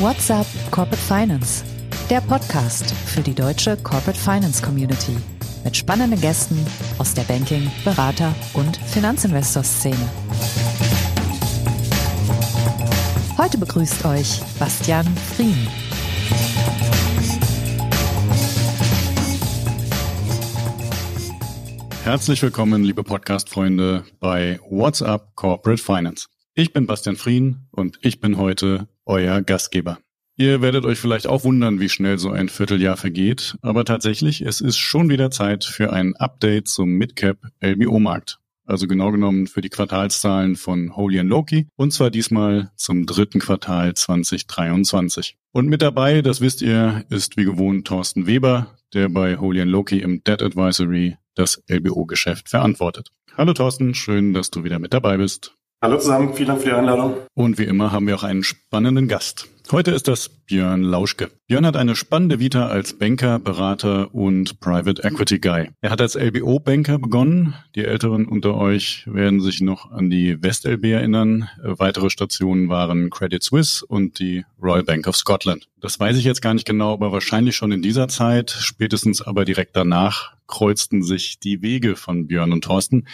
What's up Corporate Finance? Der Podcast für die deutsche Corporate Finance Community mit spannenden Gästen aus der Banking-, Berater- und Finanzinvestor-Szene. Heute begrüßt euch Bastian Frien. Herzlich willkommen, liebe Podcast-Freunde, bei What's Up Corporate Finance. Ich bin Bastian Frien und ich bin heute euer Gastgeber. Ihr werdet euch vielleicht auch wundern, wie schnell so ein Vierteljahr vergeht, aber tatsächlich, es ist schon wieder Zeit für ein Update zum Midcap LBO-Markt. Also genau genommen für die Quartalszahlen von Holy and Loki und zwar diesmal zum dritten Quartal 2023. Und mit dabei, das wisst ihr, ist wie gewohnt Thorsten Weber, der bei Holy and Loki im Debt Advisory das LBO-Geschäft verantwortet. Hallo Thorsten, schön, dass du wieder mit dabei bist. Hallo zusammen, vielen Dank für die Einladung. Und wie immer haben wir auch einen spannenden Gast. Heute ist das Björn Lauschke. Björn hat eine spannende Vita als Banker, Berater und Private Equity Guy. Er hat als LBO-Banker begonnen. Die Älteren unter euch werden sich noch an die WestLB erinnern. Weitere Stationen waren Credit Suisse und die Royal Bank of Scotland. Das weiß ich jetzt gar nicht genau, aber wahrscheinlich schon in dieser Zeit, spätestens aber direkt danach, kreuzten sich die Wege von Björn und Thorsten.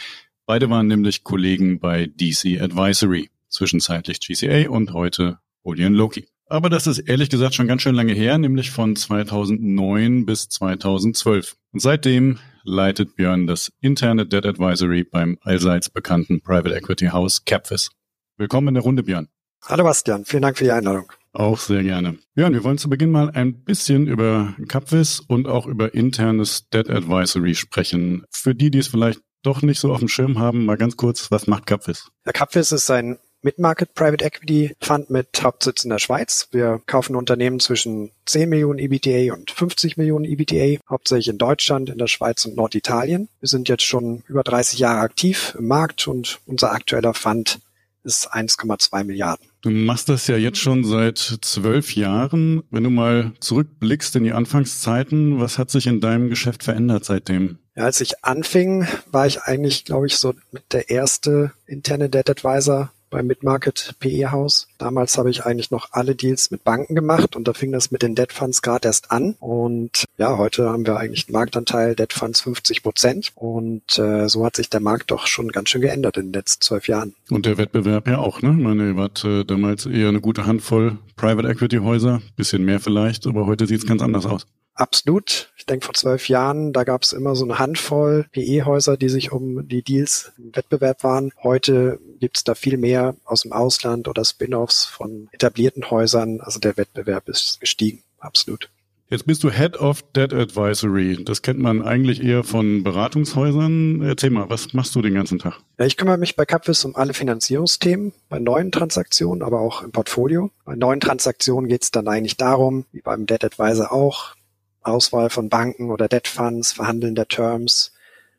Beide waren nämlich Kollegen bei DC Advisory, zwischenzeitlich GCA und heute Julian Loki. Aber das ist ehrlich gesagt schon ganz schön lange her, nämlich von 2009 bis 2012. Und seitdem leitet Björn das interne Debt Advisory beim allseits bekannten Private Equity House Capvis. Willkommen in der Runde, Björn. Hallo Bastian, vielen Dank für die Einladung. Auch sehr gerne. Björn, wir wollen zu Beginn mal ein bisschen über Capvis und auch über internes Debt Advisory sprechen. Für die, die es vielleicht doch nicht so auf dem Schirm haben, mal ganz kurz, was macht Capvis? Ja, Capvis ist ein Mid-Market Private Equity Fund mit Hauptsitz in der Schweiz. Wir kaufen Unternehmen zwischen 10 Millionen EBTA und 50 Millionen EBTA, hauptsächlich in Deutschland, in der Schweiz und Norditalien. Wir sind jetzt schon über 30 Jahre aktiv im Markt und unser aktueller Fund ist 1,2 Milliarden. Du machst das ja jetzt schon seit zwölf Jahren. Wenn du mal zurückblickst in die Anfangszeiten, was hat sich in deinem Geschäft verändert seitdem? Ja, als ich anfing, war ich eigentlich, glaube ich, so mit der erste interne Debt Advisor beim Midmarket PE Haus. Damals habe ich eigentlich noch alle Deals mit Banken gemacht und da fing das mit den Debt Funds gerade erst an. Und ja, heute haben wir eigentlich einen Marktanteil Debt Funds 50 Prozent. Und äh, so hat sich der Markt doch schon ganz schön geändert in den letzten zwölf Jahren. Und der Wettbewerb ja auch, ne? Ich meine, ihr wart äh, damals eher eine gute Handvoll Private Equity Häuser, bisschen mehr vielleicht, aber heute sieht es ganz anders aus. Absolut. Ich denke, vor zwölf Jahren, da gab es immer so eine Handvoll PE-Häuser, die sich um die Deals im Wettbewerb waren. Heute gibt es da viel mehr aus dem Ausland oder Spin-offs von etablierten Häusern. Also der Wettbewerb ist gestiegen. Absolut. Jetzt bist du Head of Debt Advisory. Das kennt man eigentlich eher von Beratungshäusern. Erzähl mal, was machst du den ganzen Tag? Ja, ich kümmere mich bei Capvis um alle Finanzierungsthemen, bei neuen Transaktionen, aber auch im Portfolio. Bei neuen Transaktionen geht es dann eigentlich darum, wie beim Debt Advisor auch, Auswahl von Banken oder Debt Funds, Verhandeln der Terms,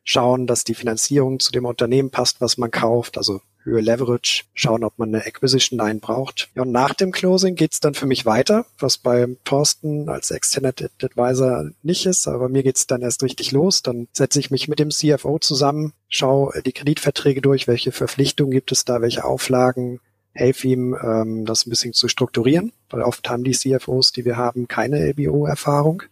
schauen, dass die Finanzierung zu dem Unternehmen passt, was man kauft, also Höhe Leverage, schauen, ob man eine Acquisition Line braucht. Ja, und nach dem Closing geht's dann für mich weiter, was bei Thorsten als externer Advisor nicht ist, aber mir geht's dann erst richtig los. Dann setze ich mich mit dem CFO zusammen, schaue die Kreditverträge durch, welche Verpflichtungen gibt es da, welche Auflagen, helfe ihm, ähm, das ein bisschen zu strukturieren, weil oft haben die CFOs, die wir haben, keine LBO-Erfahrung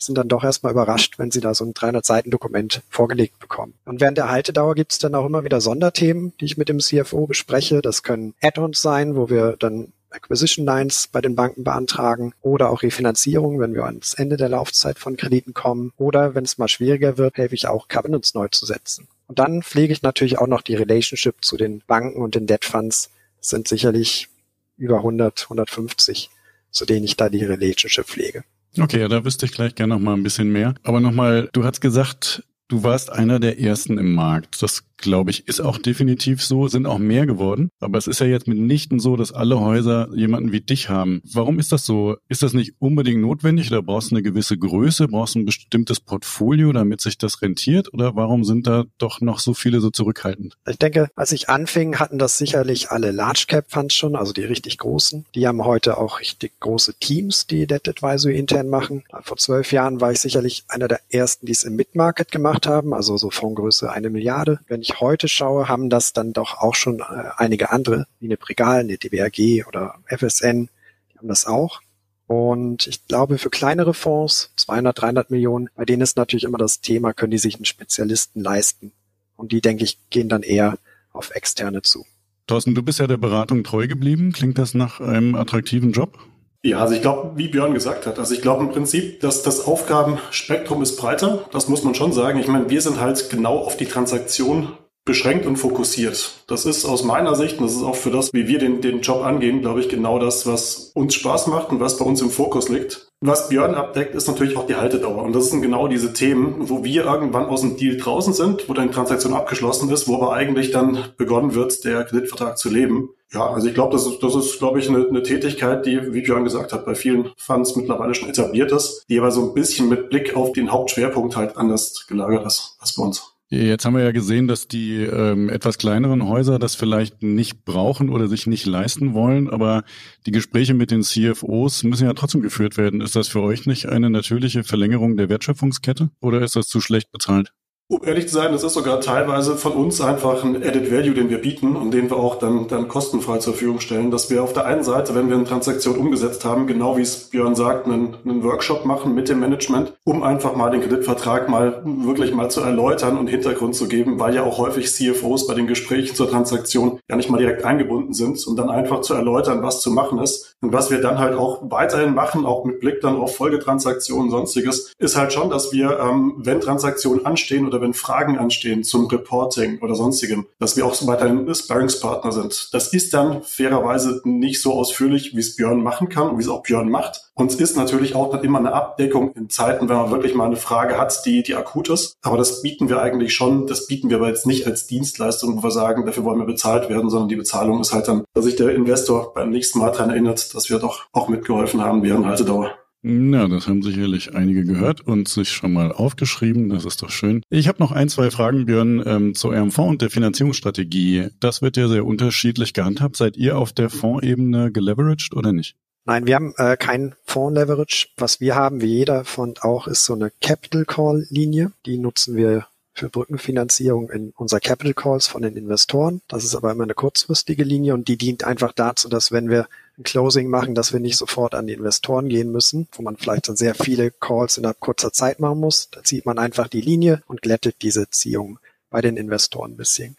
die sind dann doch erstmal überrascht, wenn sie da so ein 300-Seiten-Dokument vorgelegt bekommen. Und während der Haltedauer gibt es dann auch immer wieder Sonderthemen, die ich mit dem CFO bespreche. Das können Add-ons sein, wo wir dann Acquisition Lines bei den Banken beantragen oder auch Refinanzierung, wenn wir ans Ende der Laufzeit von Krediten kommen oder wenn es mal schwieriger wird, helfe ich auch Covenants neu zu setzen. Und dann pflege ich natürlich auch noch die Relationship zu den Banken und den Debt Funds. Das sind sicherlich über 100, 150, zu denen ich da die Relationship pflege. Okay, da wüsste ich gleich gerne noch mal ein bisschen mehr. Aber nochmal, du hast gesagt, du warst einer der ersten im Markt. Das glaube ich, ist auch definitiv so, sind auch mehr geworden. Aber es ist ja jetzt mitnichten so, dass alle Häuser jemanden wie dich haben. Warum ist das so? Ist das nicht unbedingt notwendig oder brauchst du eine gewisse Größe, brauchst du ein bestimmtes Portfolio, damit sich das rentiert? Oder warum sind da doch noch so viele so zurückhaltend? Ich denke, als ich anfing, hatten das sicherlich alle Large Cap Funds schon, also die richtig großen. Die haben heute auch richtig große Teams, die Debt Advisory intern machen. Vor zwölf Jahren war ich sicherlich einer der ersten, die es im Mid-Market gemacht haben, also so Fondsgröße eine Milliarde. Wenn ich heute schaue, haben das dann doch auch schon äh, einige andere, wie eine Pregal, eine DBRG oder FSN, Die haben das auch. Und ich glaube, für kleinere Fonds, 200, 300 Millionen, bei denen ist natürlich immer das Thema, können die sich einen Spezialisten leisten? Und die, denke ich, gehen dann eher auf externe zu. Thorsten, du bist ja der Beratung treu geblieben. Klingt das nach einem attraktiven Job? Ja, also ich glaube, wie Björn gesagt hat, also ich glaube im Prinzip, dass das Aufgabenspektrum ist breiter. Das muss man schon sagen. Ich meine, wir sind halt genau auf die Transaktion beschränkt und fokussiert. Das ist aus meiner Sicht, und das ist auch für das, wie wir den, den Job angehen, glaube ich, genau das, was uns Spaß macht und was bei uns im Fokus liegt. Was Björn abdeckt, ist natürlich auch die Haltedauer. Und das sind genau diese Themen, wo wir irgendwann aus dem Deal draußen sind, wo dann Transaktion abgeschlossen ist, wo aber eigentlich dann begonnen wird, der Kreditvertrag zu leben. Ja, also ich glaube, das ist, das ist, glaube ich, eine, eine Tätigkeit, die, wie Björn gesagt hat, bei vielen Funds mittlerweile schon etabliert ist, die aber so ein bisschen mit Blick auf den Hauptschwerpunkt halt anders gelagert ist als bei uns. Jetzt haben wir ja gesehen, dass die ähm, etwas kleineren Häuser das vielleicht nicht brauchen oder sich nicht leisten wollen, aber die Gespräche mit den CFOs müssen ja trotzdem geführt werden. Ist das für euch nicht eine natürliche Verlängerung der Wertschöpfungskette oder ist das zu schlecht bezahlt? Um ehrlich zu sein, das ist sogar teilweise von uns einfach ein Added Value, den wir bieten und den wir auch dann, dann kostenfrei zur Verfügung stellen, dass wir auf der einen Seite, wenn wir eine Transaktion umgesetzt haben, genau wie es Björn sagt, einen, einen Workshop machen mit dem Management, um einfach mal den Kreditvertrag mal wirklich mal zu erläutern und Hintergrund zu geben, weil ja auch häufig CFOs bei den Gesprächen zur Transaktion ja nicht mal direkt eingebunden sind und dann einfach zu erläutern, was zu machen ist. Und was wir dann halt auch weiterhin machen, auch mit Blick dann auf Folgetransaktionen und sonstiges, ist halt schon, dass wir, ähm, wenn Transaktionen anstehen oder oder wenn Fragen anstehen zum Reporting oder sonstigem, dass wir auch so weiterhin Sparringspartner sind. Das ist dann fairerweise nicht so ausführlich, wie es Björn machen kann und wie es auch Björn macht. Und es ist natürlich auch dann immer eine Abdeckung in Zeiten, wenn man wirklich mal eine Frage hat, die, die akut ist. Aber das bieten wir eigentlich schon. Das bieten wir aber jetzt nicht als Dienstleistung, wo wir sagen, dafür wollen wir bezahlt werden, sondern die Bezahlung ist halt dann, dass sich der Investor beim nächsten Mal daran erinnert, dass wir doch auch mitgeholfen haben während Haltedauer. Ja, das haben sicherlich einige gehört und sich schon mal aufgeschrieben. Das ist doch schön. Ich habe noch ein, zwei Fragen, Björn, ähm, zu eurem Fonds und der Finanzierungsstrategie. Das wird ja sehr unterschiedlich gehandhabt. Seid ihr auf der Fondsebene geleveraged oder nicht? Nein, wir haben äh, kein Fonds-Leverage. Was wir haben, wie jeder Fond auch, ist so eine Capital Call-Linie. Die nutzen wir für Brückenfinanzierung in unser Capital Calls von den Investoren. Das ist aber immer eine kurzfristige Linie und die dient einfach dazu, dass wenn wir ein Closing machen, dass wir nicht sofort an die Investoren gehen müssen, wo man vielleicht dann sehr viele Calls innerhalb kurzer Zeit machen muss. Da zieht man einfach die Linie und glättet diese Ziehung bei den Investoren ein bisschen.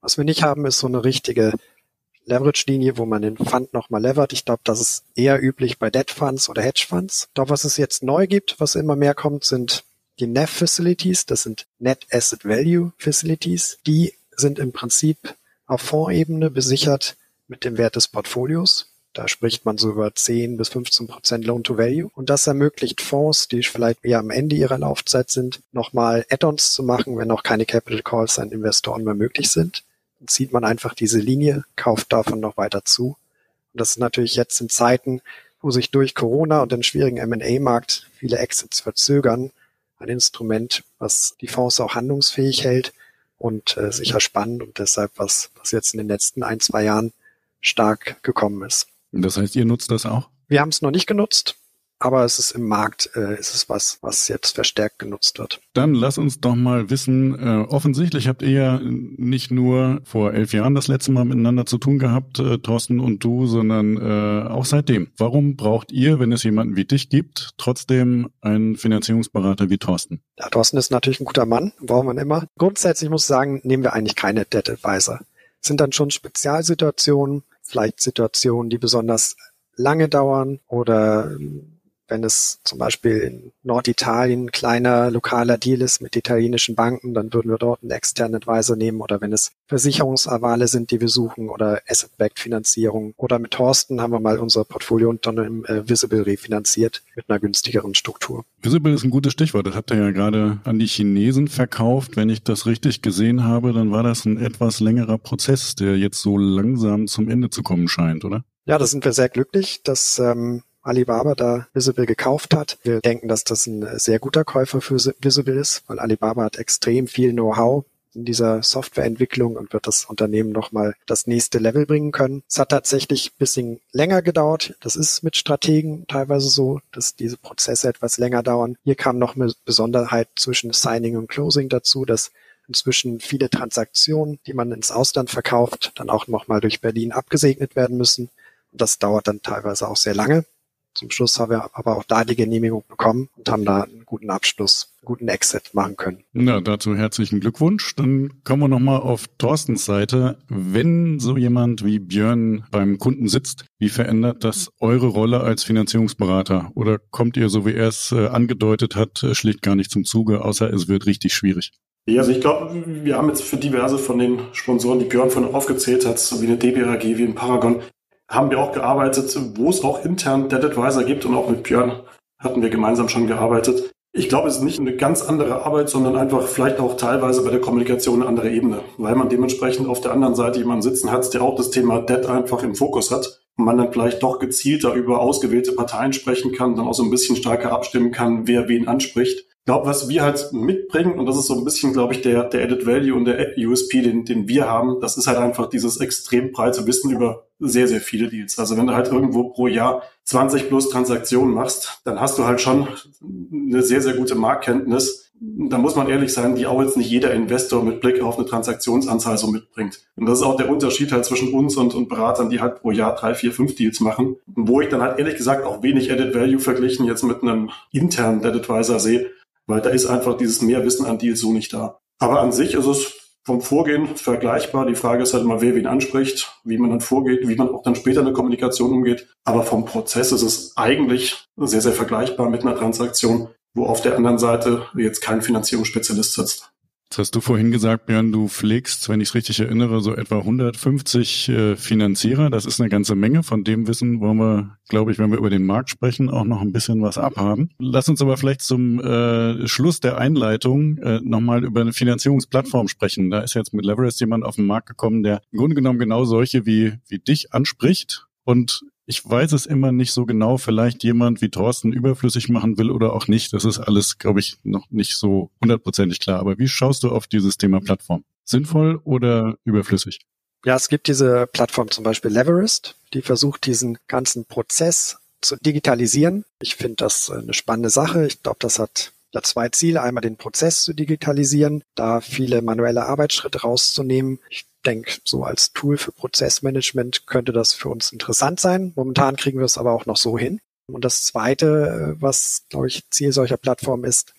Was wir nicht haben, ist so eine richtige Leverage-Linie, wo man den Fund nochmal levert. Ich glaube, das ist eher üblich bei Debt Funds oder Hedge Funds. Doch was es jetzt neu gibt, was immer mehr kommt, sind die NAV Facilities. Das sind Net Asset Value Facilities. Die sind im Prinzip auf Fondsebene besichert mit dem Wert des Portfolios. Da spricht man so über 10 bis 15 Prozent Loan to Value. Und das ermöglicht Fonds, die vielleicht eher am Ende ihrer Laufzeit sind, nochmal Add-ons zu machen, wenn auch keine Capital Calls an Investoren mehr möglich sind. Dann zieht man einfach diese Linie, kauft davon noch weiter zu. Und das ist natürlich jetzt in Zeiten, wo sich durch Corona und den schwierigen M&A-Markt viele Exits verzögern, ein Instrument, was die Fonds auch handlungsfähig hält und äh, sicher spannend und deshalb was, was jetzt in den letzten ein, zwei Jahren stark gekommen ist. Das heißt, ihr nutzt das auch? Wir haben es noch nicht genutzt, aber es ist im Markt, äh, ist es was, was jetzt verstärkt genutzt wird. Dann lass uns doch mal wissen, äh, offensichtlich habt ihr ja nicht nur vor elf Jahren das letzte Mal miteinander zu tun gehabt, äh, Thorsten und du, sondern äh, auch seitdem. Warum braucht ihr, wenn es jemanden wie dich gibt, trotzdem einen Finanzierungsberater wie Thorsten? Ja, Thorsten ist natürlich ein guter Mann, braucht man immer. Grundsätzlich muss ich sagen, nehmen wir eigentlich keine Debt Advisor. Sind dann schon Spezialsituationen, vielleicht Situationen, die besonders lange dauern oder ähm, wenn es zum Beispiel in Norditalien ein kleiner lokaler Deal ist mit italienischen Banken, dann würden wir dort einen externen Advisor nehmen oder wenn es Versicherungsavale sind, die wir suchen oder Asset-Backed Finanzierung oder mit Thorsten haben wir mal unser Portfolio unter einem äh, Visible refinanziert mit einer günstigeren Struktur. Visible ist ein gutes Stichwort. Das habt ihr ja gerade an die Chinesen verkauft. Wenn ich das richtig gesehen habe, dann war das ein etwas längerer Prozess, der jetzt so langsam zum Ende zu kommen scheint, oder? Ja, da sind wir sehr glücklich, dass ähm, Alibaba da Visible gekauft hat. Wir denken, dass das ein sehr guter Käufer für Visible ist, weil Alibaba hat extrem viel Know-how in dieser Softwareentwicklung und wird das Unternehmen nochmal das nächste Level bringen können. Es hat tatsächlich ein bisschen länger gedauert. Das ist mit Strategen teilweise so, dass diese Prozesse etwas länger dauern. Hier kam noch eine Besonderheit zwischen Signing und Closing dazu, dass inzwischen viele Transaktionen, die man ins Ausland verkauft, dann auch nochmal durch Berlin abgesegnet werden müssen Das dauert dann teilweise auch sehr lange. Zum Schluss haben wir aber auch da die Genehmigung bekommen und haben da einen guten Abschluss, einen guten Exit machen können. Na, dazu herzlichen Glückwunsch. Dann kommen wir nochmal auf Thorstens Seite. Wenn so jemand wie Björn beim Kunden sitzt, wie verändert das eure Rolle als Finanzierungsberater? Oder kommt ihr, so wie er es äh, angedeutet hat, äh, schlicht gar nicht zum Zuge, außer es wird richtig schwierig? Ja, also ich glaube, wir haben jetzt für diverse von den Sponsoren, die Björn von aufgezählt hat, so wie eine DBRG, wie ein Paragon, haben wir auch gearbeitet, wo es auch intern Dead Advisor gibt und auch mit Björn hatten wir gemeinsam schon gearbeitet. Ich glaube, es ist nicht eine ganz andere Arbeit, sondern einfach vielleicht auch teilweise bei der Kommunikation eine andere Ebene, weil man dementsprechend auf der anderen Seite jemanden sitzen hat, der auch das Thema Dead einfach im Fokus hat und man dann vielleicht doch gezielter über ausgewählte Parteien sprechen kann, dann auch so ein bisschen stärker abstimmen kann, wer wen anspricht glaube, was wir halt mitbringen, und das ist so ein bisschen, glaube ich, der, der Added Value und der USP, den, den wir haben, das ist halt einfach dieses extrem breite Wissen über sehr, sehr viele Deals. Also wenn du halt irgendwo pro Jahr 20 plus Transaktionen machst, dann hast du halt schon eine sehr, sehr gute Marktkenntnis. Da muss man ehrlich sein, die auch jetzt nicht jeder Investor mit Blick auf eine Transaktionsanzahl so mitbringt. Und das ist auch der Unterschied halt zwischen uns und, und Beratern, die halt pro Jahr drei, vier, fünf Deals machen. Wo ich dann halt ehrlich gesagt auch wenig Added Value verglichen jetzt mit einem internen Dead Advisor sehe, weil da ist einfach dieses Mehrwissen an Deals so nicht da. Aber an sich ist es vom Vorgehen vergleichbar. Die Frage ist halt immer, wer wen anspricht, wie man dann vorgeht, wie man auch dann später in der Kommunikation umgeht. Aber vom Prozess ist es eigentlich sehr, sehr vergleichbar mit einer Transaktion, wo auf der anderen Seite jetzt kein Finanzierungsspezialist sitzt. Jetzt hast du vorhin gesagt, Björn, du pflegst, wenn ich es richtig erinnere, so etwa 150 äh, Finanzierer. Das ist eine ganze Menge. Von dem Wissen wollen wir, glaube ich, wenn wir über den Markt sprechen, auch noch ein bisschen was abhaben. Lass uns aber vielleicht zum äh, Schluss der Einleitung äh, nochmal über eine Finanzierungsplattform sprechen. Da ist jetzt mit Leverest jemand auf den Markt gekommen, der im Grunde genommen genau solche wie, wie dich anspricht und ich weiß es immer nicht so genau, vielleicht jemand wie Thorsten überflüssig machen will oder auch nicht. Das ist alles, glaube ich, noch nicht so hundertprozentig klar. Aber wie schaust du auf dieses Thema Plattform? Sinnvoll oder überflüssig? Ja, es gibt diese Plattform zum Beispiel Leverist, die versucht, diesen ganzen Prozess zu digitalisieren. Ich finde das eine spannende Sache. Ich glaube, das hat ja zwei Ziele. Einmal den Prozess zu digitalisieren, da viele manuelle Arbeitsschritte rauszunehmen. Ich denke, so als Tool für Prozessmanagement könnte das für uns interessant sein. Momentan kriegen wir es aber auch noch so hin. Und das Zweite, äh, was, glaube ich, Ziel solcher Plattformen ist,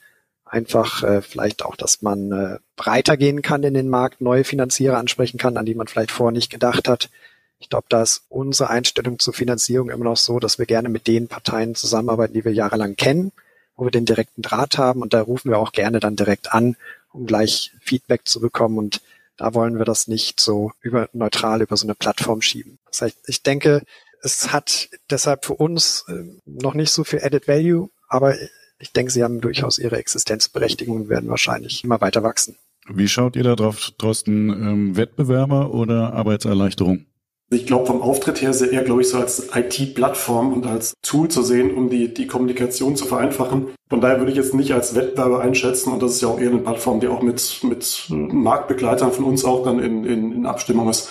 einfach äh, vielleicht auch, dass man äh, breiter gehen kann in den Markt, neue Finanzierer ansprechen kann, an die man vielleicht vorher nicht gedacht hat. Ich glaube, da ist unsere Einstellung zur Finanzierung immer noch so, dass wir gerne mit den Parteien zusammenarbeiten, die wir jahrelang kennen, wo wir den direkten Draht haben. Und da rufen wir auch gerne dann direkt an, um gleich Feedback zu bekommen und da wollen wir das nicht so über, neutral über so eine Plattform schieben. Das heißt, ich denke, es hat deshalb für uns äh, noch nicht so viel Added Value, aber ich denke, sie haben durchaus ihre Existenzberechtigung und werden wahrscheinlich immer weiter wachsen. Wie schaut ihr da drauf, Thorsten? Ähm, Wettbewerber oder Arbeitserleichterung? Ich glaube, vom Auftritt her sehr eher, glaube ich, so als IT-Plattform und als Tool zu sehen, um die, die Kommunikation zu vereinfachen. Von daher würde ich jetzt nicht als Wettbewerber einschätzen und das ist ja auch eher eine Plattform, die auch mit, mit Marktbegleitern von uns auch dann in, in, in Abstimmung ist.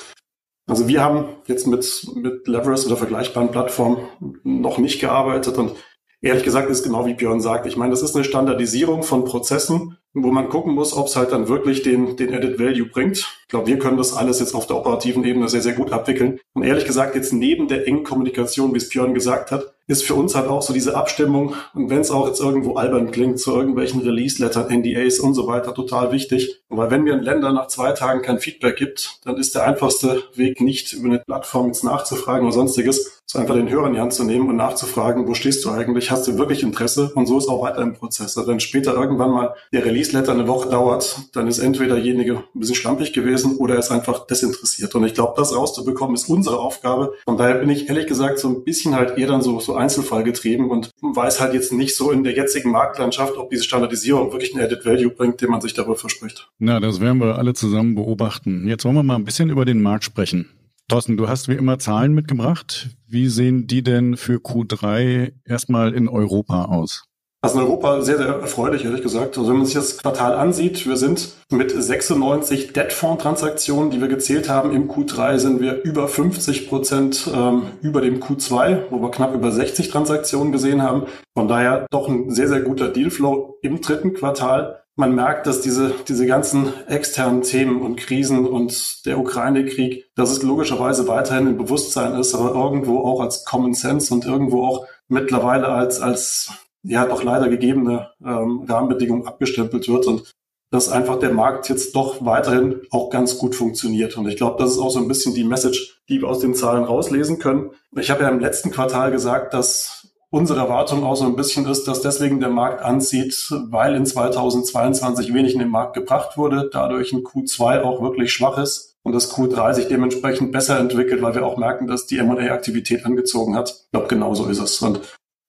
Also wir haben jetzt mit, mit Leverage oder vergleichbaren Plattformen noch nicht gearbeitet und ehrlich gesagt ist genau wie Björn sagt. Ich meine, das ist eine Standardisierung von Prozessen, wo man gucken muss, ob es halt dann wirklich den, den Added Value bringt. Ich glaube, wir können das alles jetzt auf der operativen Ebene sehr, sehr gut abwickeln. Und ehrlich gesagt, jetzt neben der engen Kommunikation, wie es Björn gesagt hat, ist für uns halt auch so diese Abstimmung und wenn es auch jetzt irgendwo albern klingt, zu irgendwelchen Release-Lettern, NDAs und so weiter, total wichtig. Weil wenn mir ein Länder nach zwei Tagen kein Feedback gibt, dann ist der einfachste Weg nicht über eine Plattform jetzt nachzufragen oder sonstiges, so einfach den Hörer in die Hand zu nehmen und nachzufragen, wo stehst du eigentlich, hast du wirklich Interesse? Und so ist auch weiter im Prozess. Also wenn später irgendwann mal der Release-Letter eine Woche dauert, dann ist entweder derjenige ein bisschen schlampig gewesen oder er ist einfach desinteressiert. Und ich glaube, das rauszubekommen ist unsere Aufgabe. Von daher bin ich ehrlich gesagt so ein bisschen halt eher dann so, so Einzelfall getrieben und weiß halt jetzt nicht so in der jetzigen Marktlandschaft, ob diese Standardisierung wirklich einen Added Value bringt, den man sich darüber verspricht. Na, das werden wir alle zusammen beobachten. Jetzt wollen wir mal ein bisschen über den Markt sprechen. Thorsten, du hast wie immer Zahlen mitgebracht. Wie sehen die denn für Q3 erstmal in Europa aus? Also in Europa sehr, sehr erfreulich, ehrlich gesagt. Also wenn man sich das Quartal ansieht, wir sind mit 96 Debt-Fonds-Transaktionen, die wir gezählt haben im Q3, sind wir über 50 Prozent ähm, über dem Q2, wo wir knapp über 60 Transaktionen gesehen haben. Von daher doch ein sehr, sehr guter Dealflow im dritten Quartal. man merkt, dass diese, diese ganzen externen Themen und Krisen und der Ukraine-Krieg, dass es logischerweise weiterhin im Bewusstsein ist, aber irgendwo auch als Common Sense und irgendwo auch mittlerweile als, als ja doch leider gegebene ähm, Rahmenbedingungen abgestempelt wird und dass einfach der Markt jetzt doch weiterhin auch ganz gut funktioniert. Und ich glaube, das ist auch so ein bisschen die Message, die wir aus den Zahlen rauslesen können. Ich habe ja im letzten Quartal gesagt, dass unsere Erwartung auch so ein bisschen ist, dass deswegen der Markt anzieht, weil in 2022 wenig in den Markt gebracht wurde, dadurch ein Q2 auch wirklich schwach ist und das Q3 sich dementsprechend besser entwickelt, weil wir auch merken, dass die M&A-Aktivität angezogen hat. Ich glaube, genauso ist es. Und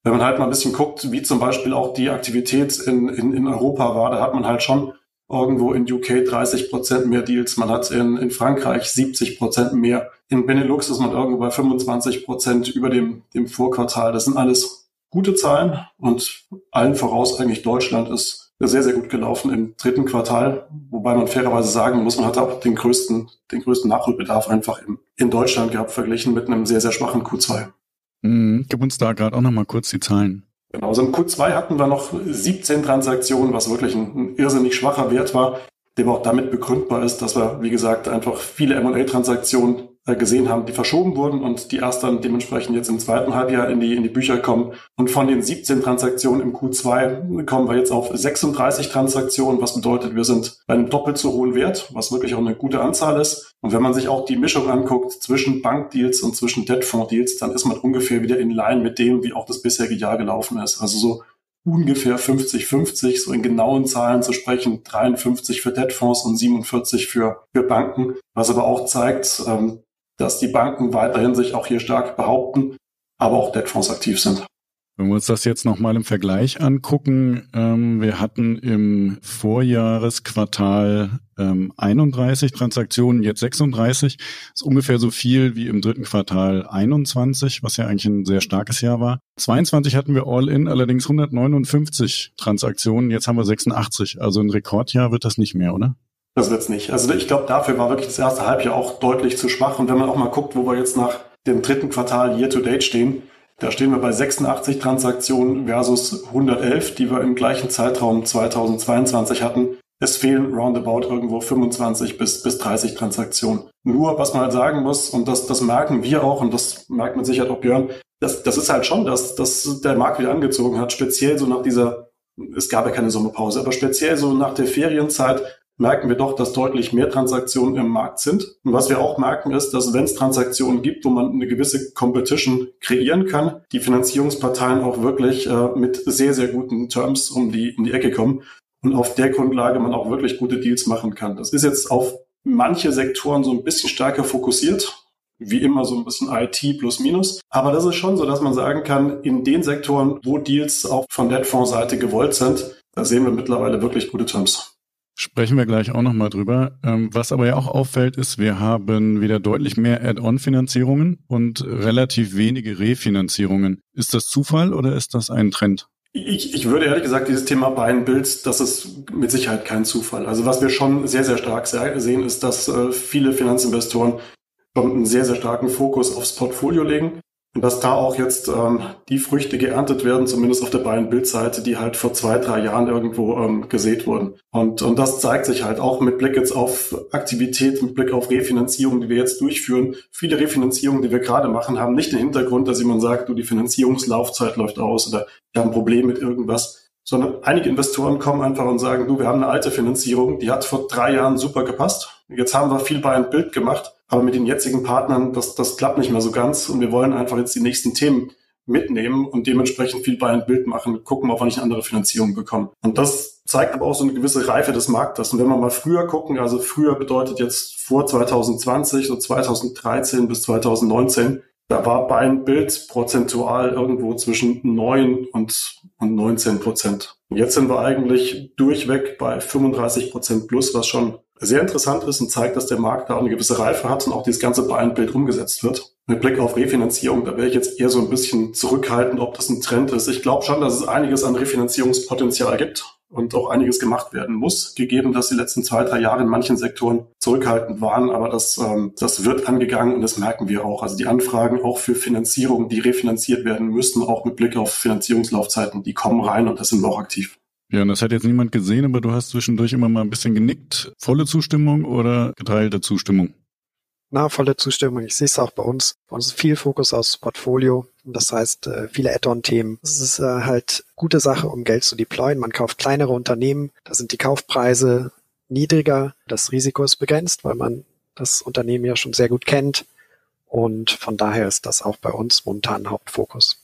wenn man halt mal ein bisschen guckt, wie zum Beispiel auch die Aktivität in, in, in Europa war, da hat man halt schon irgendwo in UK 30 Prozent mehr Deals, man hat in, in Frankreich 70 Prozent mehr. In Benelux ist man irgendwo bei 25 Prozent über dem, dem Vorquartal. Das sind alles gute Zahlen und allen voraus eigentlich Deutschland ist sehr, sehr gut gelaufen im dritten Quartal, wobei man fairerweise sagen muss, man hat auch den größten, den größten Nachholbedarf einfach in, in Deutschland gehabt, verglichen mit einem sehr, sehr schwachen Q2. Mhm, gib uns da gerade auch nochmal kurz die Zahlen. Genau, also im Q2 hatten wir noch 17 Transaktionen, was wirklich ein, ein irrsinnig schwacher Wert war, der auch damit begründbar ist, dass wir, wie gesagt, einfach viele M&A-Transaktionen gesehen haben, die verschoben wurden und die erst dann dementsprechend jetzt im zweiten Halbjahr in die, in die Bücher kommen. Und von den 17 Transaktionen im Q2 kommen wir jetzt auf 36 Transaktionen, was bedeutet, wir sind bei einem doppelt so hohen Wert, was wirklich auch eine gute Anzahl ist. Und wenn man sich auch die Mischung anguckt zwischen Bankdeals und zwischen Debtfonds-Deals, dann ist man ungefähr wieder in Line mit dem, wie auch das bisherige Jahr gelaufen ist. Also so ungefähr 50-50, so in genauen Zahlen zu sprechen, 53 für Debtfonds und 47 für, für Banken, was aber auch zeigt, ähm, dass die Banken weiterhin sich auch hier stark behaupten, aber auch Debtfonds aktiv sind. Wenn wir uns das jetzt nochmal im Vergleich angucken, ähm, wir hatten im Vorjahresquartal ähm, 31 Transaktionen, jetzt 36. Das ist ungefähr so viel wie im dritten Quartal 21, was ja eigentlich ein sehr starkes Jahr war. 22 hatten wir All-In, allerdings 159 Transaktionen, jetzt haben wir 86. Also ein Rekordjahr wird das nicht mehr, oder? Das wird's nicht. Also ich glaube, dafür war wirklich das erste Halbjahr auch deutlich zu schwach. Und wenn man auch mal guckt, wo wir jetzt nach dem dritten Quartal Year to Date stehen, da stehen wir bei 86 Transaktionen versus 111, die wir im gleichen Zeitraum 2022 hatten. Es fehlen roundabout irgendwo 25 bis, bis 30 Transaktionen. Nur, was man halt sagen muss, und das, das merken wir auch, und das merkt man sicher auch Björn, das, das ist halt schon, dass, dass der Markt wieder angezogen hat, speziell so nach dieser, es gab ja keine Sommerpause, aber speziell so nach der Ferienzeit merken wir doch, dass deutlich mehr Transaktionen im Markt sind. Und was wir auch merken ist, dass wenn es Transaktionen gibt, wo man eine gewisse Competition kreieren kann, die Finanzierungsparteien auch wirklich äh, mit sehr, sehr guten Terms um die, in die Ecke kommen und auf der Grundlage man auch wirklich gute Deals machen kann. Das ist jetzt auf manche Sektoren so ein bisschen stärker fokussiert, wie immer so ein bisschen IT plus minus. Aber das ist schon so, dass man sagen kann, in den Sektoren, wo Deals auch von Debtfonds-Seite gewollt sind, da sehen wir mittlerweile wirklich gute Terms. Sprechen wir gleich auch nochmal drüber. Ähm, was aber ja auch auffällt, ist, wir haben wieder deutlich mehr Add-on-Finanzierungen und relativ wenige Refinanzierungen. Ist das Zufall oder ist das ein Trend? Ich, ich würde ehrlich gesagt, dieses Thema Buy and Build, das ist mit Sicherheit kein Zufall. Also was wir schon sehr, sehr stark sehen, ist, dass äh, viele Finanzinvestoren schon einen sehr, sehr starken Fokus aufs Portfolio legen und dass da auch jetzt ähm, die Früchte geerntet werden, zumindest auf der beiden Bildseite, die halt vor zwei, drei Jahren irgendwo ähm, gesät wurden. Und, und das zeigt sich halt auch mit Blick jetzt auf Aktivität, mit Blick auf Refinanzierung, die wir jetzt durchführen. Viele Refinanzierungen, die wir gerade machen, haben nicht den Hintergrund, dass jemand sagt, du, die Finanzierungslaufzeit läuft aus oder wir haben ein Problem mit irgendwas, sondern einige Investoren kommen einfach und sagen, du, wir haben eine alte Finanzierung, die hat vor drei Jahren super gepasst. Jetzt haben wir viel bei ein Bild gemacht aber mit den jetzigen Partnern, das, das klappt nicht mehr so ganz. Und wir wollen einfach jetzt die nächsten Themen mitnehmen und dementsprechend viel bei ein Bild machen, gucken, ob wir nicht eine andere Finanzierung bekommen. Und das zeigt aber auch so eine gewisse Reife des Marktes. Und wenn wir mal früher gucken, also früher bedeutet jetzt vor 2020, so 2013 bis 2019, da war bei ein Bild prozentual irgendwo zwischen 9 und, und 19 Prozent. Jetzt sind wir eigentlich durchweg bei 35 Prozent plus, was schon sehr interessant ist und zeigt, dass der Markt da eine gewisse Reife hat und auch dieses ganze Buy-and-Bild umgesetzt wird. Mit Blick auf Refinanzierung, da wäre ich jetzt eher so ein bisschen zurückhaltend, ob das ein Trend ist. Ich glaube schon, dass es einiges an Refinanzierungspotenzial gibt und auch einiges gemacht werden muss, gegeben, dass die letzten zwei, drei Jahre in manchen Sektoren zurückhaltend waren. Aber das, ähm, das wird angegangen und das merken wir auch. Also die Anfragen auch für Finanzierung, die refinanziert werden müssen, auch mit Blick auf Finanzierungslaufzeiten, die kommen rein und das sind wir auch aktiv. Ja, und das hat jetzt niemand gesehen, aber du hast zwischendurch immer mal ein bisschen genickt. Volle Zustimmung oder geteilte Zustimmung? Na, volle Zustimmung. Ich sehe es auch bei uns. Bei uns ist viel Fokus aufs Portfolio. Das heißt, äh, viele Add-on-Themen. Es ist äh, halt gute Sache, um Geld zu deployen. Man kauft kleinere Unternehmen. Da sind die Kaufpreise niedriger. Das Risiko ist begrenzt, weil man das Unternehmen ja schon sehr gut kennt. Und von daher ist das auch bei uns momentan Hauptfokus.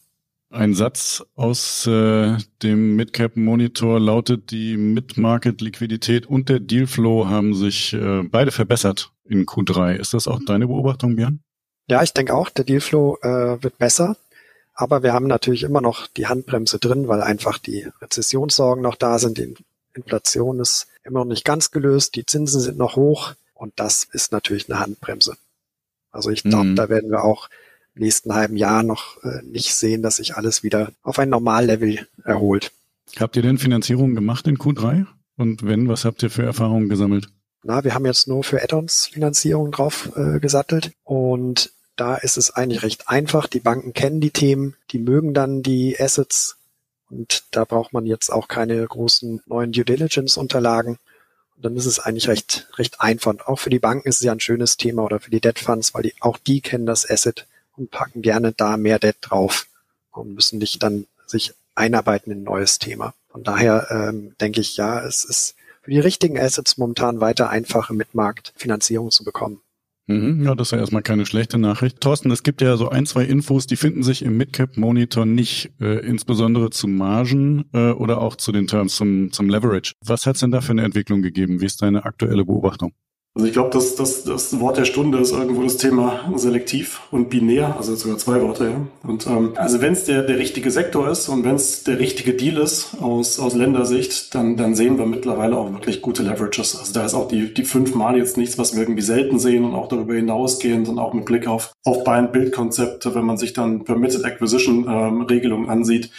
Ein Satz aus äh, dem Midcap Monitor lautet, die Mid-Market-Liquidität und der Dealflow haben sich äh, beide verbessert in Q3. Ist das auch deine Beobachtung, Björn? Ja, ich denke auch, der Dealflow äh, wird besser. Aber wir haben natürlich immer noch die Handbremse drin, weil einfach die Rezessionssorgen noch da sind. Die Inflation ist immer noch nicht ganz gelöst. Die Zinsen sind noch hoch. Und das ist natürlich eine Handbremse. Also ich glaube, mhm. da werden wir auch nächsten halben Jahr noch äh, nicht sehen, dass sich alles wieder auf ein Normallevel erholt. Habt ihr denn Finanzierung gemacht in Q3? Und wenn, was habt ihr für Erfahrungen gesammelt? Na, wir haben jetzt nur für Add-ons Finanzierung drauf äh, gesattelt und da ist es eigentlich recht einfach. Die Banken kennen die Themen, die mögen dann die Assets und da braucht man jetzt auch keine großen neuen Due Diligence Unterlagen. Und dann ist es eigentlich recht, recht einfach. Und auch für die Banken ist es ja ein schönes Thema oder für die Debt Funds, weil die, auch die kennen das Asset und packen gerne da mehr Debt drauf und müssen nicht dann sich einarbeiten in ein neues Thema. Von daher ähm, denke ich, ja, es ist für die richtigen Assets momentan weiter einfache Mitmarktfinanzierung zu bekommen. Mhm, ja, das ist ja erstmal keine schlechte Nachricht. Thorsten, es gibt ja so ein, zwei Infos, die finden sich im Midcap Monitor nicht, äh, insbesondere zu Margen äh, oder auch zu den Terms, zum, zum Leverage. Was hat es denn da für eine Entwicklung gegeben? Wie ist deine aktuelle Beobachtung? Also ich glaube, das, das, das Wort der Stunde ist irgendwo das Thema selektiv und binär, also sogar zwei Worte, ja. Und ähm, also wenn es der, der richtige Sektor ist und wenn es der richtige Deal ist aus, aus Ländersicht, dann, dann sehen wir mittlerweile auch wirklich gute Leverages. Also da ist auch die, die fünfmal jetzt nichts, was wir irgendwie selten sehen und auch darüber hinausgehend und auch mit Blick auf, auf Buy-and-Build-Konzepte, wenn man sich dann Permitted Acquisition-Regelungen ähm, ansieht,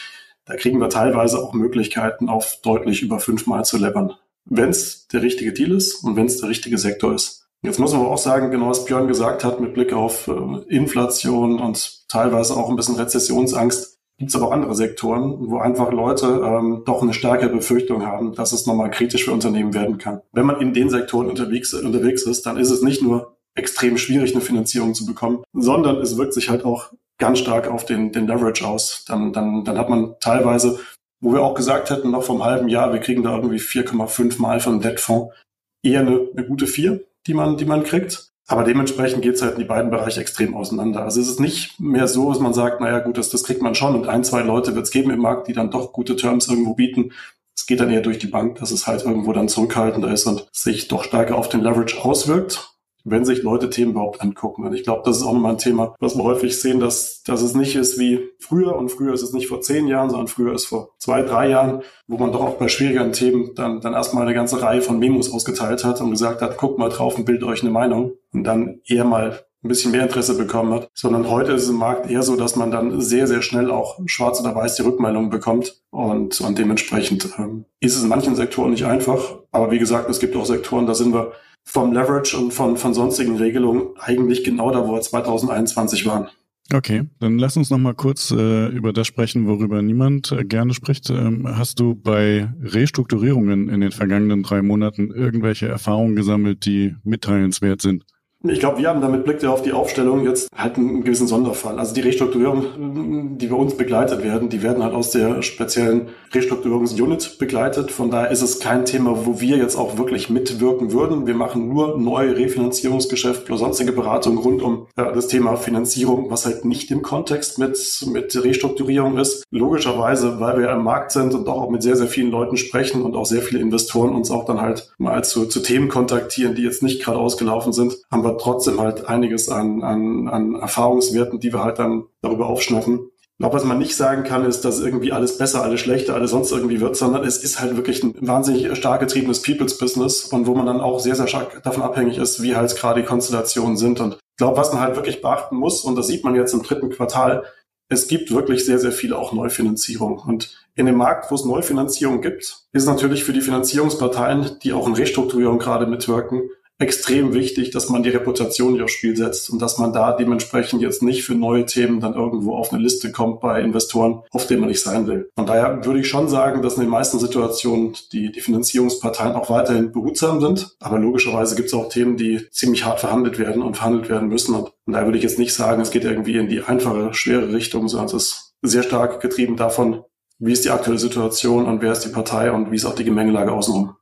da kriegen wir teilweise auch Möglichkeiten, auf deutlich über fünfmal zu levern wenn es der richtige Deal ist und wenn es der richtige Sektor ist. Jetzt muss man aber auch sagen, genau was Björn gesagt hat, mit Blick auf äh, Inflation und teilweise auch ein bisschen Rezessionsangst, gibt es aber auch andere Sektoren, wo einfach Leute ähm, doch eine stärkere Befürchtung haben, dass es nochmal kritisch für Unternehmen werden kann. Wenn man in den Sektoren unterwegs, unterwegs ist, dann ist es nicht nur extrem schwierig, eine Finanzierung zu bekommen, sondern es wirkt sich halt auch ganz stark auf den, den Leverage aus. Dann, dann, dann hat man teilweise wo wir auch gesagt hätten, noch vom halben Jahr, wir kriegen da irgendwie 4,5 Mal von Debtfonds, eher eine, eine gute 4, die man, die man kriegt. Aber dementsprechend geht's halt in die beiden Bereiche extrem auseinander. Also es ist nicht mehr so, dass man sagt, naja gut, das, das kriegt man schon und ein, zwei Leute wird's geben im Markt, die dann doch gute Terms irgendwo bieten. Es geht dann eher durch die Bank, dass es halt irgendwo dann zurückhaltender ist und sich doch stärker auf den Leverage auswirkt wenn sich Leute Themen überhaupt angucken. Und ich glaube, das ist auch nochmal ein Thema, was wir häufig sehen, dass, dass es nicht ist wie früher. Und früher ist es nicht vor zehn Jahren, sondern früher ist vor zwei, drei Jahren, wo man doch auch bei schwierigeren Themen dann, dann erstmal eine ganze Reihe von Memos ausgeteilt hat und gesagt hat, guckt mal drauf und bildet euch eine Meinung. Und dann eher mal ein bisschen mehr Interesse bekommen hat, sondern heute ist es im Markt eher so, dass man dann sehr, sehr schnell auch schwarz oder weiß die Rückmeldungen bekommt. Und, und dementsprechend ähm, ist es in manchen Sektoren nicht einfach, aber wie gesagt, es gibt auch Sektoren, da sind wir vom Leverage und von, von sonstigen Regelungen eigentlich genau da, wo wir 2021 waren. Okay, dann lass uns noch mal kurz äh, über das sprechen, worüber niemand äh, gerne spricht. Ähm, hast du bei Restrukturierungen in den vergangenen drei Monaten irgendwelche Erfahrungen gesammelt, die mitteilenswert sind? Ich glaube, wir haben damit Blick auf die Aufstellung jetzt halt einen gewissen Sonderfall. Also die Restrukturierung, die bei uns begleitet werden, die werden halt aus der speziellen Restrukturierungsunit begleitet. Von daher ist es kein Thema, wo wir jetzt auch wirklich mitwirken würden. Wir machen nur neue Refinanzierungsgeschäfte oder sonstige Beratungen rund um ja, das Thema Finanzierung, was halt nicht im Kontext mit, mit Restrukturierung ist. Logischerweise, weil wir am Markt sind und auch mit sehr, sehr vielen Leuten sprechen und auch sehr viele Investoren uns auch dann halt mal zu, zu Themen kontaktieren, die jetzt nicht gerade ausgelaufen sind, haben wir aber trotzdem halt einiges an, an, an Erfahrungswerten, die wir halt dann darüber aufschnappen. Ich glaube, was man nicht sagen kann, ist, dass irgendwie alles besser, alles schlechter, alles sonst irgendwie wird, sondern es ist halt wirklich ein wahnsinnig stark getriebenes People's Business und wo man dann auch sehr, sehr stark davon abhängig ist, wie halt gerade die Konstellationen sind. Und ich glaube, was man halt wirklich beachten muss, und das sieht man jetzt im dritten Quartal, es gibt wirklich sehr, sehr viel auch Neufinanzierung. Und in dem Markt, wo es Neufinanzierung gibt, ist natürlich für die Finanzierungsparteien, die auch in Restrukturierung gerade mitwirken, extrem wichtig, dass man die Reputation nicht aufs Spiel setzt und dass man da dementsprechend jetzt nicht für neue Themen dann irgendwo auf eine Liste kommt bei Investoren, auf denen man nicht sein will. Von daher würde ich schon sagen, dass in den meisten Situationen die, die Finanzierungsparteien auch weiterhin behutsam sind. Aber logischerweise gibt es auch Themen, die ziemlich hart verhandelt werden und verhandelt werden müssen. Und, und daher würde ich jetzt nicht sagen, es geht irgendwie in die einfache, schwere Richtung, sondern es ist sehr stark getrieben davon, wie ist die aktuelle Situation und wer ist die Partei und wie ist auch die Gemengelage außenrum.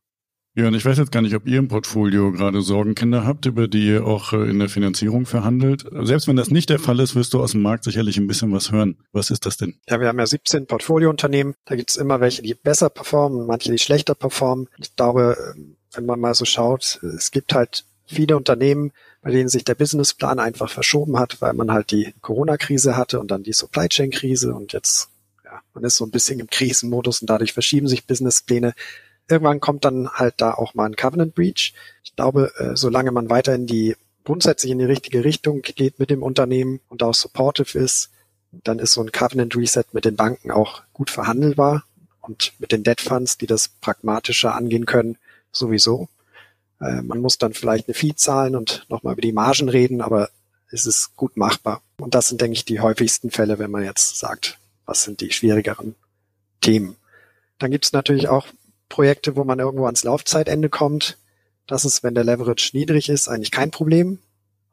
Ja, und ich weiß jetzt gar nicht, ob ihr im Portfolio gerade Sorgenkinder habt, über die ihr auch äh, in der Finanzierung verhandelt. Selbst wenn das nicht der Fall ist, wirst du aus dem Markt sicherlich ein bisschen was hören. Was ist das denn? Ja, wir haben ja 17 Portfoliounternehmen. Da gibt es immer welche, die besser performen, manche, die schlechter performen. Ich glaube, ähm, wenn man mal so schaut, es gibt halt viele Unternehmen, bei denen sich der Businessplan einfach verschoben hat, weil man halt die Corona-Krise hatte und dann die Supply Chain-Krise und jetzt, ja, man ist so ein bisschen im Krisenmodus und dadurch verschieben sich Businesspläne irgendwann kommt dann halt da auch mal ein Covenant Breach. Ich glaube, äh, solange man weiter in die grundsätzlich in die richtige Richtung geht mit dem Unternehmen und auch supportive ist, dann ist so ein Covenant Reset mit den Banken auch gut verhandelbar und mit den Debt Funds, die das pragmatischer angehen können, sowieso. Äh, man muss dann vielleicht eine Fee zahlen und nochmal über die Margen reden, aber es ist gut machbar. Und das sind, denke ich, die häufigsten Fälle, wenn man jetzt sagt, was sind die schwierigeren Themen. Dann gibt es natürlich auch Projekte, wo man irgendwo ans Laufzeitende kommt. Das ist, wenn der Leverage niedrig ist, eigentlich kein Problem.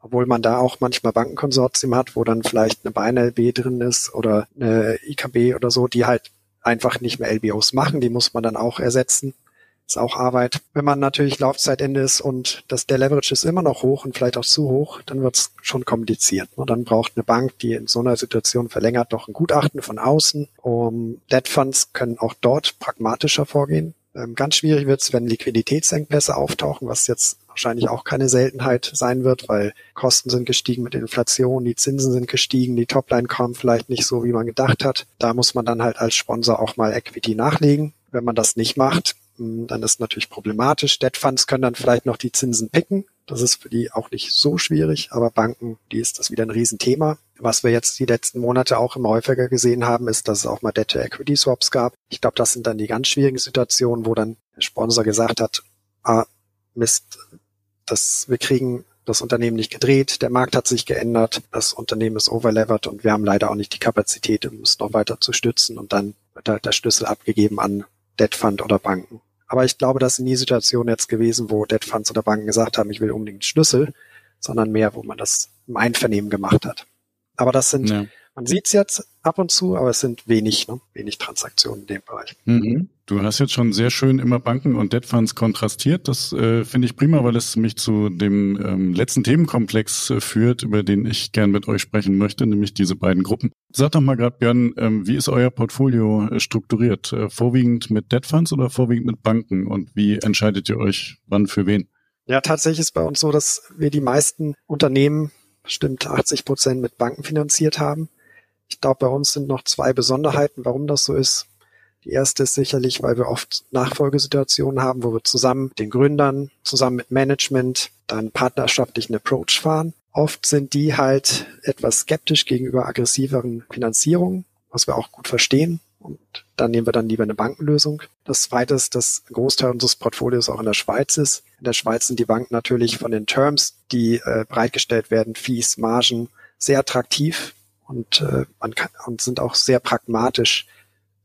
Obwohl man da auch manchmal Bankenkonsortien hat, wo dann vielleicht eine BNLB drin ist oder eine IKB oder so, die halt einfach nicht mehr LBOs machen. Die muss man dann auch ersetzen. Ist auch Arbeit. Wenn man natürlich Laufzeitende ist und das, der Leverage ist immer noch hoch und vielleicht auch zu hoch, dann wird es schon kompliziert. Und dann braucht eine Bank, die in so einer Situation verlängert, doch ein Gutachten von außen. Um, Debt Funds können auch dort pragmatischer vorgehen. Ähm, ganz schwierig wird es, wenn Liquiditätsengpässe auftauchen, was jetzt wahrscheinlich auch keine Seltenheit sein wird, weil Kosten sind gestiegen mit Inflation, die Zinsen sind gestiegen, die Topline kam vielleicht nicht so, wie man gedacht hat. Da muss man dann halt als Sponsor auch mal Equity nachlegen. Wenn man das nicht macht, dann ist natürlich problematisch. Debt Funds können dann vielleicht noch die Zinsen picken. Das ist für die auch nicht so schwierig, aber Banken, die ist das wieder ein Riesenthema. Was wir jetzt die letzten Monate auch immer häufiger gesehen haben, ist, dass es auch mal Debt-to-Equity-Swaps gab. Ich glaube, das sind dann die ganz schwierigen Situationen, wo dann der Sponsor gesagt hat, ah, Mist, das, wir kriegen das Unternehmen nicht gedreht, der Markt hat sich geändert, das Unternehmen ist overlevered und wir haben leider auch nicht die Kapazität, um es noch weiter zu stützen und dann wird halt der Schlüssel abgegeben an Debt Fund oder Banken. Aber ich glaube, das sind nie Situationen jetzt gewesen, wo Debt Funds oder Banken gesagt haben, ich will unbedingt Schlüssel, sondern mehr, wo man das im Einvernehmen gemacht hat. Aber das sind, ja. Man sieht es jetzt ab und zu, aber es sind wenig, ne? wenig Transaktionen in dem Bereich. Mhm. Du hast jetzt schon sehr schön immer Banken und Debt Funds kontrastiert. Das äh, finde ich prima, weil es mich zu dem ähm, letzten Themenkomplex äh, führt, über den ich gern mit euch sprechen möchte, nämlich diese beiden Gruppen. Sag doch mal gerade, Björn, ähm, wie ist euer Portfolio äh, strukturiert? Äh, vorwiegend mit Debt Funds oder vorwiegend mit Banken? Und wie entscheidet ihr euch, wann für wen? Ja, tatsächlich ist bei uns so, dass wir die meisten Unternehmen bestimmt 80 Prozent mit Banken finanziert haben. Ich glaube, bei uns sind noch zwei Besonderheiten, warum das so ist. Die erste ist sicherlich, weil wir oft Nachfolgesituationen haben, wo wir zusammen mit den Gründern, zusammen mit Management, dann partnerschaftlichen Approach fahren. Oft sind die halt etwas skeptisch gegenüber aggressiveren Finanzierungen, was wir auch gut verstehen. Und dann nehmen wir dann lieber eine Bankenlösung. Das zweite ist, dass ein Großteil unseres Portfolios auch in der Schweiz ist. In der Schweiz sind die Banken natürlich von den Terms, die äh, bereitgestellt werden, Fees, Margen, sehr attraktiv und, äh, man kann, und sind auch sehr pragmatisch,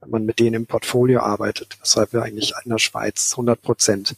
wenn man mit denen im Portfolio arbeitet. Weshalb wir eigentlich in der Schweiz 100 Prozent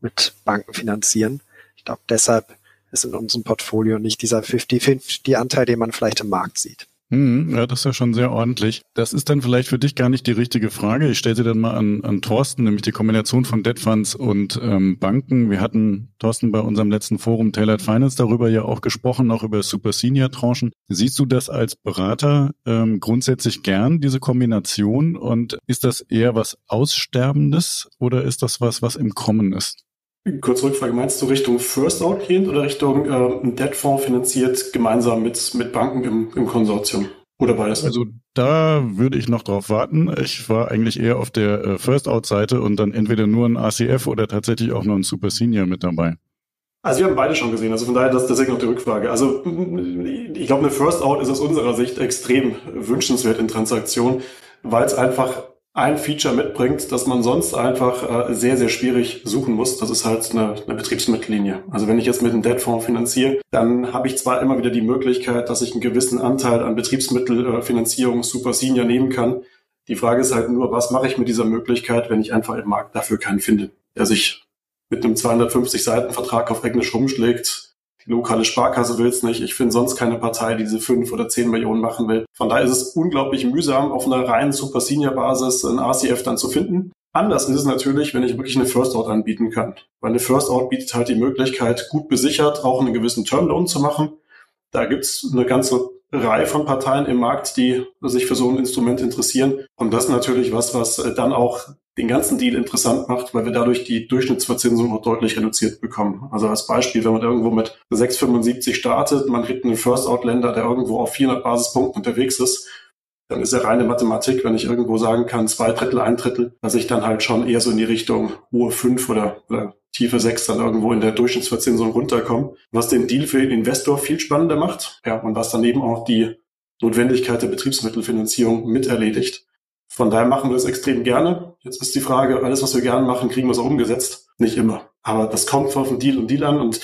mit Banken finanzieren. Ich glaube, deshalb ist in unserem Portfolio nicht dieser 50-50 Anteil, den man vielleicht im Markt sieht. Hm, ja, das ist ja schon sehr ordentlich. Das ist dann vielleicht für dich gar nicht die richtige Frage. Ich stelle sie dann mal an, an Thorsten, nämlich die Kombination von Debt Funds und ähm, Banken. Wir hatten, Thorsten, bei unserem letzten Forum Tailored Finance darüber ja auch gesprochen, auch über Super Senior Tranchen. Siehst du das als Berater ähm, grundsätzlich gern, diese Kombination? Und ist das eher was Aussterbendes oder ist das was, was im Kommen ist? Kurz Rückfrage, meinst du Richtung First Out gehend oder Richtung äh, ein Debtfonds finanziert gemeinsam mit, mit Banken im, im Konsortium? Oder beides? Also da würde ich noch drauf warten. Ich war eigentlich eher auf der äh, First-Out-Seite und dann entweder nur ein ACF oder tatsächlich auch nur ein Super Senior mit dabei. Also wir haben beide schon gesehen, also von daher das ist deswegen noch die Rückfrage. Also ich glaube, eine First Out ist aus unserer Sicht extrem wünschenswert in Transaktionen, weil es einfach ein Feature mitbringt, dass man sonst einfach äh, sehr, sehr schwierig suchen muss. Das ist halt eine, eine Betriebsmittellinie. Also wenn ich jetzt mit einem Debtfonds finanziere, dann habe ich zwar immer wieder die Möglichkeit, dass ich einen gewissen Anteil an Betriebsmittelfinanzierung Super Senior nehmen kann. Die Frage ist halt nur, was mache ich mit dieser Möglichkeit, wenn ich einfach im Markt dafür keinen finde, der sich mit einem 250 Seiten Vertrag auf Englisch rumschlägt, lokale Sparkasse will es nicht. Ich finde sonst keine Partei, die diese fünf oder zehn Millionen machen will. Von daher ist es unglaublich mühsam, auf einer reinen Super Senior Basis ein RCF dann zu finden. Anders ist es natürlich, wenn ich wirklich eine First Out anbieten kann. Weil eine First Out bietet halt die Möglichkeit, gut besichert auch einen gewissen Termloan zu machen. Da gibt's eine ganze Reihe von Parteien im Markt, die sich für so ein Instrument interessieren. Und das ist natürlich was, was dann auch den ganzen Deal interessant macht, weil wir dadurch die Durchschnittsverzinsung auch deutlich reduziert bekommen. Also als Beispiel, wenn man irgendwo mit 6,75 startet, man kriegt einen First-Out-Länder, der irgendwo auf 400 Basispunkten unterwegs ist, dann ist ja reine Mathematik, wenn ich irgendwo sagen kann, zwei Drittel, ein Drittel, dass ich dann halt schon eher so in die Richtung hohe 5 oder, oder tiefe 6 dann irgendwo in der Durchschnittsverzinsung runterkomme, was den Deal für den Investor viel spannender macht. Ja, und was daneben auch die Notwendigkeit der Betriebsmittelfinanzierung mit erledigt. Von daher machen wir es extrem gerne. Jetzt ist die Frage, alles, was wir gerne machen, kriegen wir es auch umgesetzt? Nicht immer. Aber das kommt auf den Deal und Deal an und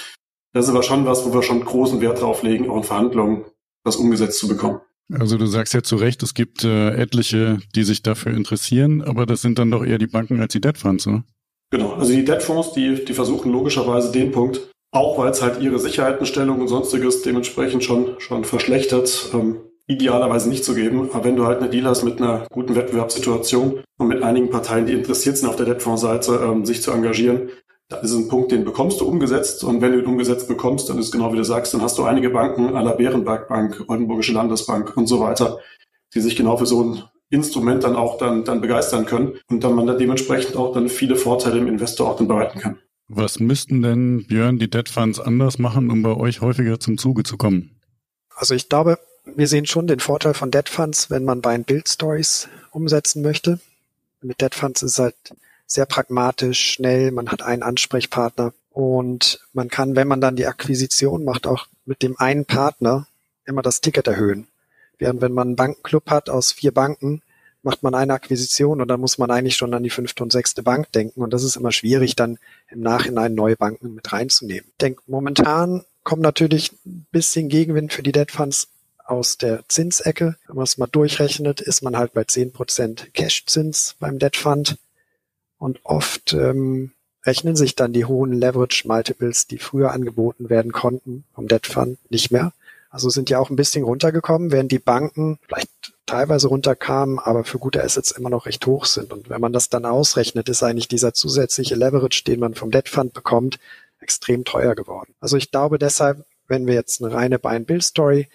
das ist aber schon was, wo wir schon großen Wert drauf legen, auch in Verhandlungen das umgesetzt zu bekommen. Also du sagst ja zu Recht, es gibt äh, etliche, die sich dafür interessieren, aber das sind dann doch eher die Banken als die Debtfonds, oder? Genau, also die Debtfonds, die, die versuchen logischerweise den Punkt, auch weil es halt ihre Sicherheitenstellung und sonstiges dementsprechend schon, schon verschlechtert, ähm, idealerweise nicht zu geben. Aber wenn du halt eine Deal hast mit einer guten Wettbewerbssituation und mit einigen Parteien, die interessiert sind, auf der Debtfonds-Seite ähm, sich zu engagieren, dann ist es ein Punkt, den bekommst du umgesetzt. Und wenn du ihn umgesetzt bekommst, dann ist genau wie du sagst, dann hast du einige Banken, aller Bärenberg Bank, Oldenburgische Landesbank und so weiter, die sich genau für so ein Instrument dann auch dann, dann begeistern können und dann man dann dementsprechend auch dann viele Vorteile im Investor auch dann bereiten kann. Was müssten denn, Björn, die Debt Funds anders machen, um bei euch häufiger zum Zuge zu kommen? Also ich glaube, wir sehen schon den Vorteil von Debt Funds, wenn man bei Build Stories umsetzen möchte. Mit Debt Funds ist es halt sehr pragmatisch, schnell, man hat einen Ansprechpartner und man kann, wenn man dann die Akquisition macht, auch mit dem einen Partner immer das Ticket erhöhen. Während wenn man einen Bankenclub hat aus vier Banken, macht man eine Akquisition und dann muss man eigentlich schon an die fünfte und sechste Bank denken. Und das ist immer schwierig, dann im Nachhinein neue Banken mit reinzunehmen. Ich denke, momentan kommt natürlich ein bisschen Gegenwind für die Debt Funds aus der Zinsecke. Wenn man es mal durchrechnet, ist man halt bei 10% Cash-Zins beim Debt Fund. Und oft ähm, rechnen sich dann die hohen Leverage-Multiples, die früher angeboten werden konnten vom Debt Fund, nicht mehr. Also sind ja auch ein bisschen runtergekommen, während die Banken vielleicht teilweise runterkamen, aber für gute Assets immer noch recht hoch sind. Und wenn man das dann ausrechnet, ist eigentlich dieser zusätzliche Leverage, den man vom Debt Fund bekommt, extrem teuer geworden. Also ich glaube deshalb, wenn wir jetzt eine reine Buy-and-Build-Story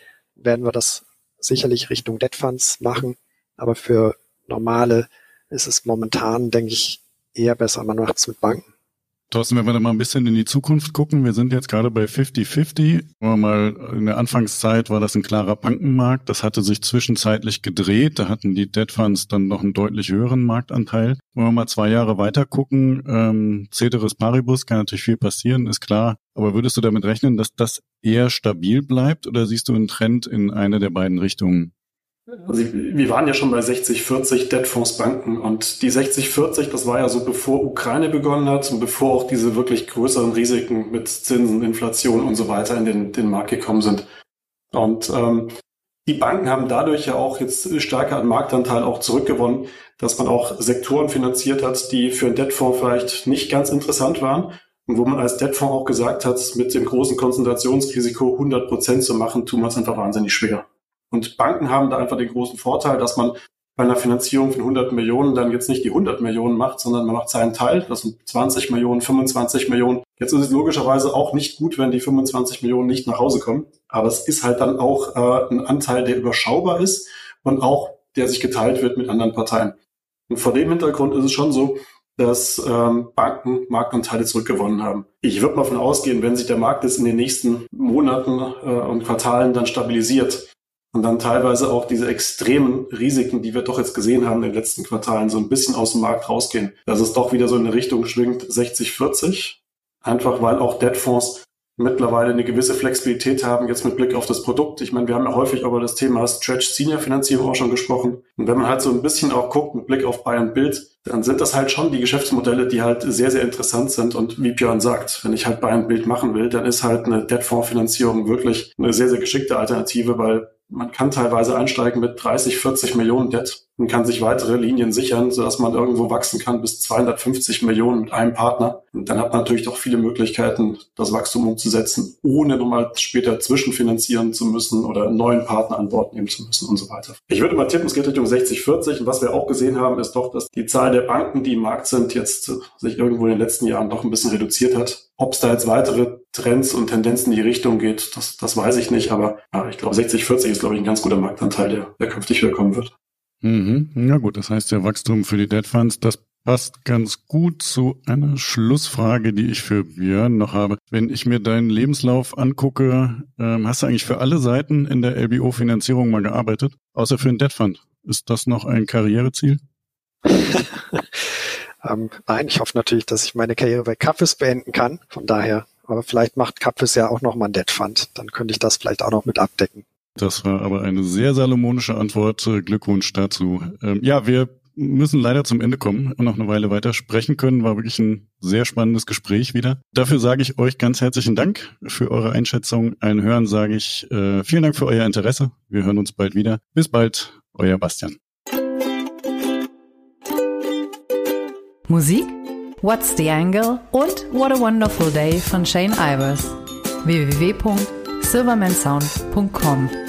werden wir das sicherlich Richtung Debt Funds machen. Aber für normale ist es momentan, denke ich, eher besser, man macht es mit Banken. Thorsten, wenn wir da mal ein bisschen in die Zukunft gucken, wir sind jetzt gerade bei 50-50. Mal in der Anfangszeit war das ein klarer Bankenmarkt. Das hatte sich zwischenzeitlich gedreht. Da hatten die Debt Funds dann noch einen deutlich höheren Marktanteil. Wenn wir mal zwei Jahre weiter gucken, ähm, Ceteris Paribus kann natürlich viel passieren, ist klar. Aber würdest du damit rechnen, dass das eher stabil bleibt oder siehst du einen Trend in eine der beiden Richtungen? Also wir waren ja schon bei 60-40 Debtfonds-Banken und die 60-40, das war ja so bevor Ukraine begonnen hat und bevor auch diese wirklich größeren Risiken mit Zinsen, Inflation und so weiter in den, den Markt gekommen sind. Und ähm, die Banken haben dadurch ja auch jetzt stärker an Marktanteil auch zurückgewonnen, dass man auch Sektoren finanziert hat, die für einen Debtfonds vielleicht nicht ganz interessant waren und wo man als Debtfonds auch gesagt hat, mit dem großen Konzentrationsrisiko 100 Prozent zu machen, tun wir es einfach wahnsinnig schwer. Und Banken haben da einfach den großen Vorteil, dass man bei einer Finanzierung von 100 Millionen dann jetzt nicht die 100 Millionen macht, sondern man macht seinen Teil. Das sind 20 Millionen, 25 Millionen. Jetzt ist es logischerweise auch nicht gut, wenn die 25 Millionen nicht nach Hause kommen. Aber es ist halt dann auch äh, ein Anteil, der überschaubar ist und auch der sich geteilt wird mit anderen Parteien. Und vor dem Hintergrund ist es schon so, dass ähm, Banken Marktanteile zurückgewonnen haben. Ich würde mal davon ausgehen, wenn sich der Markt jetzt in den nächsten Monaten äh, und Quartalen dann stabilisiert, und dann teilweise auch diese extremen Risiken, die wir doch jetzt gesehen haben in den letzten Quartalen, so ein bisschen aus dem Markt rausgehen. Dass es doch wieder so in eine Richtung schwingt 60-40. Einfach weil auch Debtfonds mittlerweile eine gewisse Flexibilität haben, jetzt mit Blick auf das Produkt. Ich meine, wir haben ja häufig über das Thema Stretch Senior Finanzierung auch schon gesprochen. Und wenn man halt so ein bisschen auch guckt mit Blick auf Buy and Build, dann sind das halt schon die Geschäftsmodelle, die halt sehr, sehr interessant sind. Und wie Björn sagt, wenn ich halt Buy and Build machen will, dann ist halt eine Debt-Fonds-Finanzierung wirklich eine sehr, sehr geschickte Alternative, weil man kann teilweise einsteigen mit 30, 40 Millionen Debt und kann sich weitere Linien sichern, sodass man irgendwo wachsen kann bis 250 Millionen mit einem Partner. Und dann hat man natürlich doch viele Möglichkeiten, das Wachstum umzusetzen, ohne nochmal später zwischenfinanzieren zu müssen oder einen neuen Partner an Bord nehmen zu müssen und so weiter. Ich würde mal tippen, es geht Richtung 60, 40. Und was wir auch gesehen haben, ist doch, dass die Zahl der Banken, die im Markt sind, jetzt sich irgendwo in den letzten Jahren doch ein bisschen reduziert hat. Ob es da jetzt weitere Trends und Tendenzen in die Richtung geht, das, das weiß ich nicht. Aber ja, ich glaube, 60, 40 ist, glaube ich, ein ganz guter Marktanteil, der, der künftig wieder kommen wird. Mhm. Ja gut, das heißt ja Wachstum für die Debt Funds, das passt ganz gut zu einer Schlussfrage, die ich für Björn noch habe. Wenn ich mir deinen Lebenslauf angucke, ähm, hast du eigentlich für alle Seiten in der LBO-Finanzierung mal gearbeitet, außer für den Debt Fund. Ist das noch ein Karriereziel? Ähm, nein, ich hoffe natürlich, dass ich meine Karriere bei Kaffes beenden kann. Von daher, aber vielleicht macht Kaffes ja auch noch mal ein Debt Fund. Dann könnte ich das vielleicht auch noch mit abdecken. Das war aber eine sehr salomonische Antwort. Glückwunsch dazu. Ähm, ja, wir müssen leider zum Ende kommen und noch eine Weile weiter sprechen können. War wirklich ein sehr spannendes Gespräch wieder. Dafür sage ich euch ganz herzlichen Dank für eure Einschätzung. Ein Hören sage ich äh, vielen Dank für euer Interesse. Wir hören uns bald wieder. Bis bald, euer Bastian. Musik What's the Angle und What a Wonderful Day von Shane Ivers. www.silvermansound.com